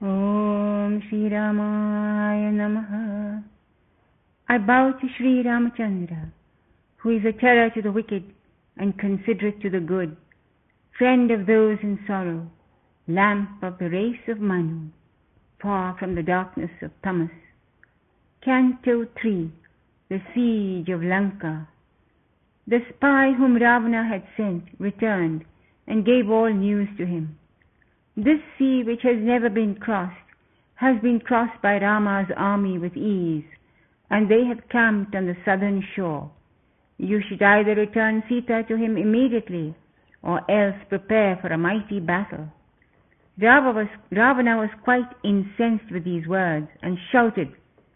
Om Sri Ramaya Namaha. I bow to Sri Ramachandra, who is a terror to the wicked and considerate to the good, friend of those in sorrow, lamp of the race of Manu, far from the darkness of Tamas. Canto 3 The Siege of Lanka. The spy whom Ravana had sent returned and gave all news to him. This sea which has never been crossed has been crossed by Rama's army with ease, and they have camped on the southern shore. You should either return Sita to him immediately, or else prepare for a mighty battle. Was, Ravana was quite incensed with these words, and shouted,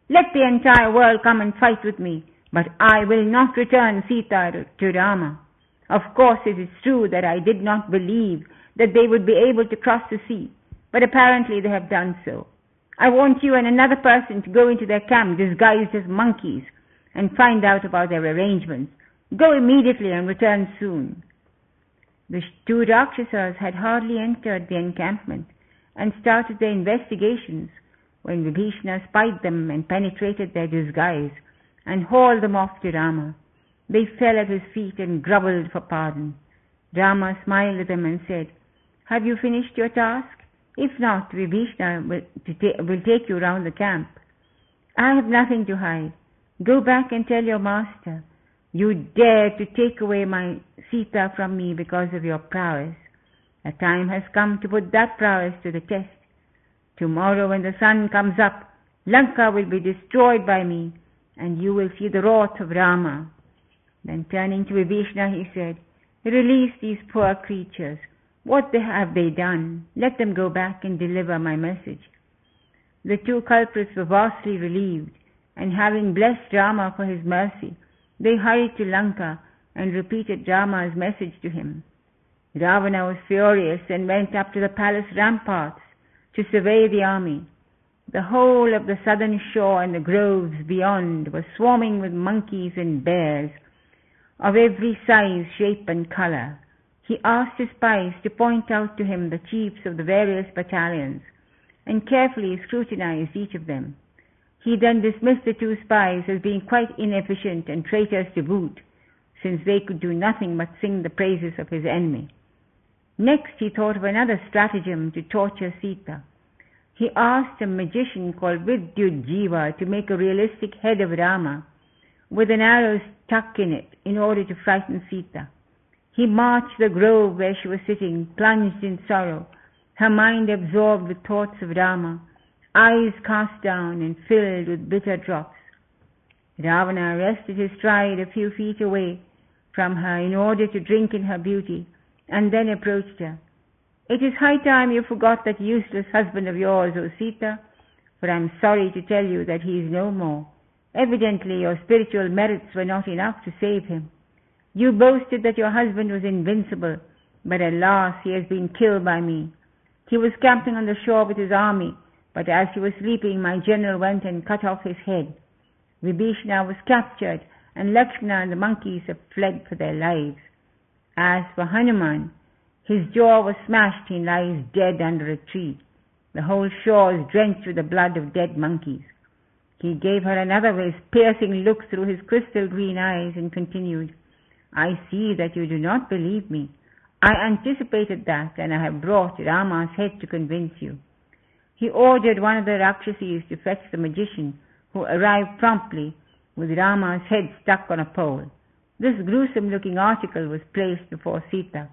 Let the entire world come and fight with me, but I will not return Sita to Rama. Of course it is true that I did not believe that they would be able to cross the sea, but apparently they have done so. I want you and another person to go into their camp disguised as monkeys and find out about their arrangements. Go immediately and return soon. The two Rakshasas had hardly entered the encampment and started their investigations when Vibhishana spied them and penetrated their disguise and hauled them off to Rama. They fell at his feet and grovelled for pardon. Rama smiled at them and said, Have you finished your task? If not, Vibhishana will, will take you round the camp. I have nothing to hide. Go back and tell your master, you dare to take away my Sita from me because of your prowess. A time has come to put that prowess to the test. Tomorrow when the sun comes up, Lanka will be destroyed by me, and you will see the wrath of Rama. Then turning to Vibhishana, he said, Release these poor creatures. What have they done? Let them go back and deliver my message. The two culprits were vastly relieved, and having blessed Rama for his mercy, they hurried to Lanka and repeated Rama's message to him. Ravana was furious and went up to the palace ramparts to survey the army. The whole of the southern shore and the groves beyond were swarming with monkeys and bears of every size, shape, and color. He asked his spies to point out to him the chiefs of the various battalions and carefully scrutinized each of them. He then dismissed the two spies as being quite inefficient and traitors to boot, since they could do nothing but sing the praises of his enemy. Next he thought of another stratagem to torture Sita. He asked a magician called Vidyut to make a realistic head of Rama with an arrow stuck in it in order to frighten Sita. He marched the grove where she was sitting, plunged in sorrow, her mind absorbed with thoughts of Rama, eyes cast down and filled with bitter drops. Ravana rested his stride a few feet away from her in order to drink in her beauty, and then approached her. It is high time you forgot that useless husband of yours, O Sita, for I am sorry to tell you that he is no more. Evidently your spiritual merits were not enough to save him. You boasted that your husband was invincible, but alas, he has been killed by me. He was camping on the shore with his army, but as he was sleeping, my general went and cut off his head. Vibhishana was captured, and Lakshmana and the monkeys have fled for their lives. As for Hanuman, his jaw was smashed, he lies dead under a tree. The whole shore is drenched with the blood of dead monkeys. He gave her another of his piercing look through his crystal green eyes and continued, I see that you do not believe me. I anticipated that and I have brought Rama's head to convince you. He ordered one of the Rakshasis to fetch the magician, who arrived promptly with Rama's head stuck on a pole. This gruesome looking article was placed before Sita.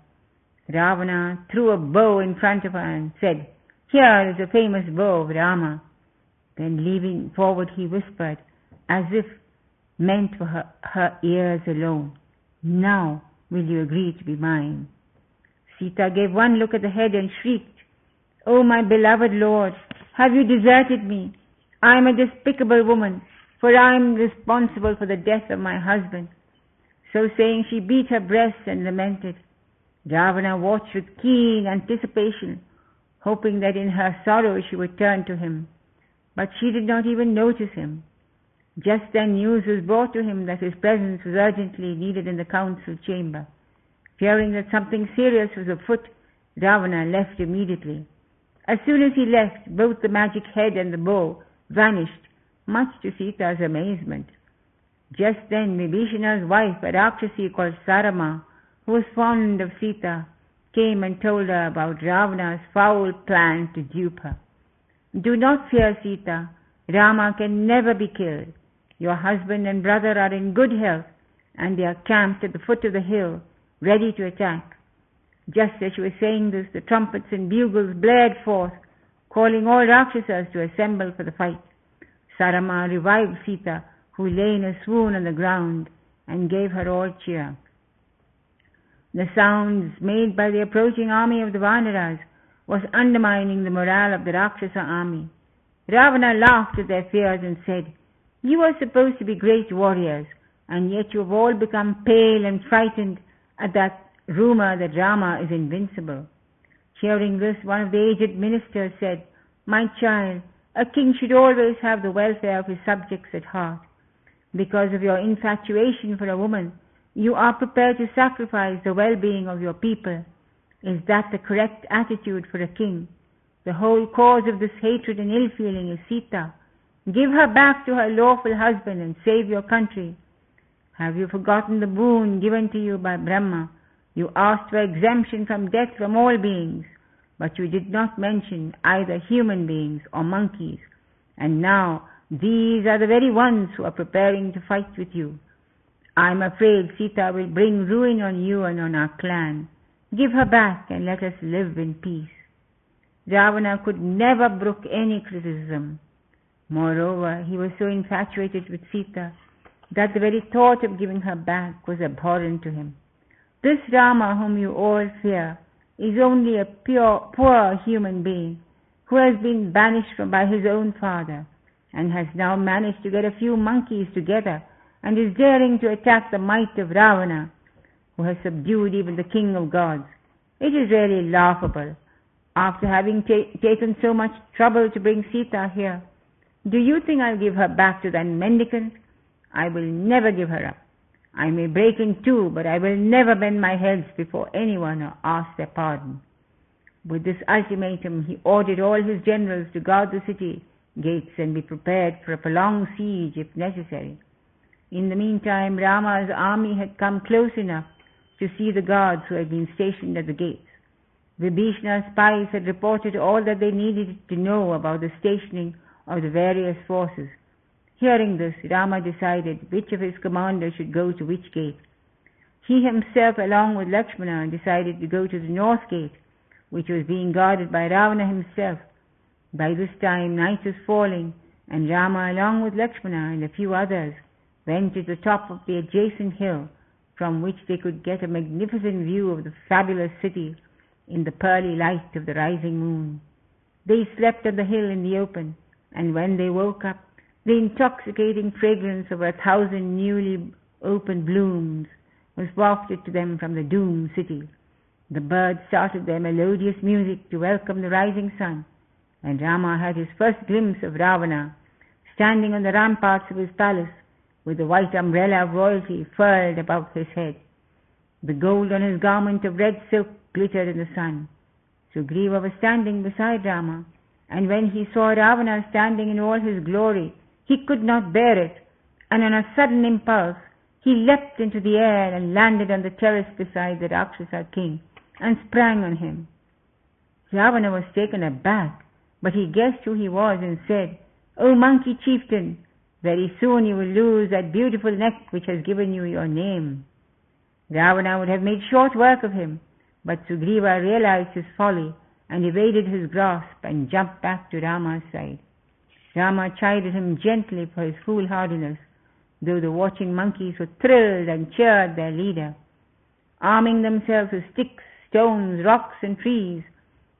Ravana threw a bow in front of her and said, Here is a famous bow of Rama. Then leaning forward he whispered, as if meant for her, her ears alone, Now will you agree to be mine? Sita gave one look at the head and shrieked, oh, my beloved Lord, have you deserted me? I am a despicable woman, for I am responsible for the death of my husband. So saying, she beat her breast and lamented. Ravana watched with keen anticipation, hoping that in her sorrow she would turn to him but she did not even notice him. Just then news was brought to him that his presence was urgently needed in the council chamber. Fearing that something serious was afoot, Ravana left immediately. As soon as he left, both the magic head and the bow vanished, much to Sita's amazement. Just then Vibhishana's wife, a Rakshasi called Sarama, who was fond of Sita, came and told her about Ravana's foul plan to dupe her. Do not fear Sita. Rama can never be killed. Your husband and brother are in good health, and they are camped at the foot of the hill, ready to attack. Just as she was saying this, the trumpets and bugles blared forth, calling all Rakshasas to assemble for the fight. Sarama revived Sita, who lay in a swoon on the ground, and gave her all cheer. The sounds made by the approaching army of the Vanaras was undermining the morale of the Rakshasa army. Ravana laughed at their fears and said, You are supposed to be great warriors, and yet you have all become pale and frightened at that rumor that Rama is invincible. Hearing this, one of the aged ministers said, My child, a king should always have the welfare of his subjects at heart. Because of your infatuation for a woman, you are prepared to sacrifice the well-being of your people. Is that the correct attitude for a king? The whole cause of this hatred and ill feeling is Sita. Give her back to her lawful husband and save your country. Have you forgotten the boon given to you by Brahma? You asked for exemption from death from all beings, but you did not mention either human beings or monkeys. And now these are the very ones who are preparing to fight with you. I am afraid Sita will bring ruin on you and on our clan. Give her back and let us live in peace. Ravana could never brook any criticism. Moreover, he was so infatuated with Sita that the very thought of giving her back was abhorrent to him. This Rama whom you all fear is only a pure, poor human being who has been banished from by his own father and has now managed to get a few monkeys together and is daring to attack the might of Ravana who has subdued even the king of gods. It is really laughable after having ta- taken so much trouble to bring Sita here. Do you think I'll give her back to that mendicant? I will never give her up. I may break in two, but I will never bend my head before anyone or ask their pardon. With this ultimatum, he ordered all his generals to guard the city gates and be prepared for a prolonged siege if necessary. In the meantime, Rama's army had come close enough to see the guards who had been stationed at the gates. Vibhishana's spies had reported all that they needed to know about the stationing of the various forces. Hearing this, Rama decided which of his commanders should go to which gate. He himself, along with Lakshmana, decided to go to the north gate, which was being guarded by Ravana himself. By this time, night was falling, and Rama, along with Lakshmana and a few others, went to the top of the adjacent hill, from which they could get a magnificent view of the fabulous city in the pearly light of the rising moon. They slept on the hill in the open, and when they woke up, the intoxicating fragrance of a thousand newly opened blooms was wafted to them from the doomed city. The birds started their melodious music to welcome the rising sun, and Rama had his first glimpse of Ravana, standing on the ramparts of his palace, with the white umbrella of royalty furled above his head. The gold on his garment of red silk glittered in the sun. Sugriva was standing beside Rama, and when he saw Ravana standing in all his glory, he could not bear it, and on a sudden impulse, he leapt into the air and landed on the terrace beside the Rakshasa king, and sprang on him. Ravana was taken aback, but he guessed who he was and said, O monkey chieftain, very soon you will lose that beautiful neck which has given you your name. Ravana would have made short work of him, but Sugriva realized his folly and evaded his grasp and jumped back to Rama's side. Rama chided him gently for his foolhardiness, though the watching monkeys were thrilled and cheered their leader. Arming themselves with sticks, stones, rocks, and trees,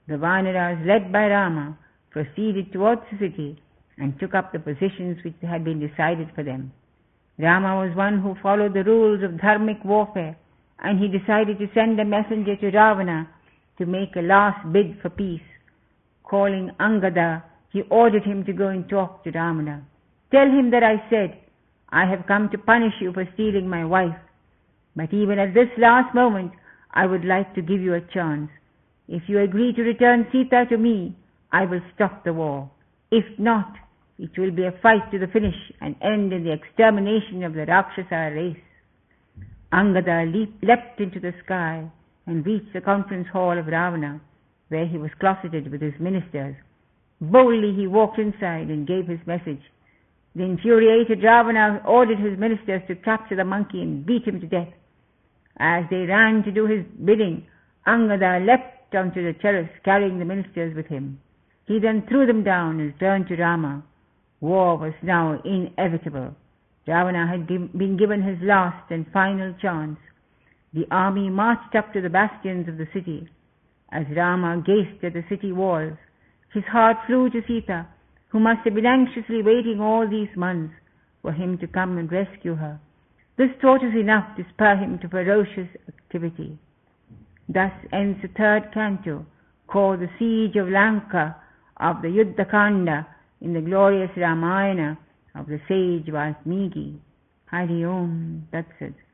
the Vanaras, led by Rama, proceeded towards the city and took up the positions which had been decided for them. Rama was one who followed the rules of dharmic warfare, and he decided to send a messenger to Ravana to make a last bid for peace. Calling Angada, he ordered him to go and talk to Ravana. Tell him that I said, I have come to punish you for stealing my wife. But even at this last moment, I would like to give you a chance. If you agree to return Sita to me, I will stop the war. If not, it will be a fight to the finish and end in the extermination of the Rakshasa race. Angada leaped, leapt into the sky and reached the conference hall of Ravana, where he was closeted with his ministers. Boldly he walked inside and gave his message. The infuriated Ravana ordered his ministers to capture the monkey and beat him to death. As they ran to do his bidding, Angada leapt onto the terrace carrying the ministers with him. He then threw them down and turned to Rama. War was now inevitable. Ravana had been given his last and final chance. The army marched up to the bastions of the city. As Rama gazed at the city walls, his heart flew to Sita, who must have been anxiously waiting all these months for him to come and rescue her. This thought is enough to spur him to ferocious activity. Thus ends the third canto, called the Siege of Lanka of the Yuddha Kanda in the glorious Ramayana of the sage Valmiki. Hari Om Tat Sat.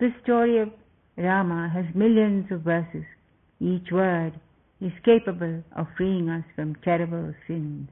This story of Rama has millions of verses. Each word is capable of freeing us from terrible sins.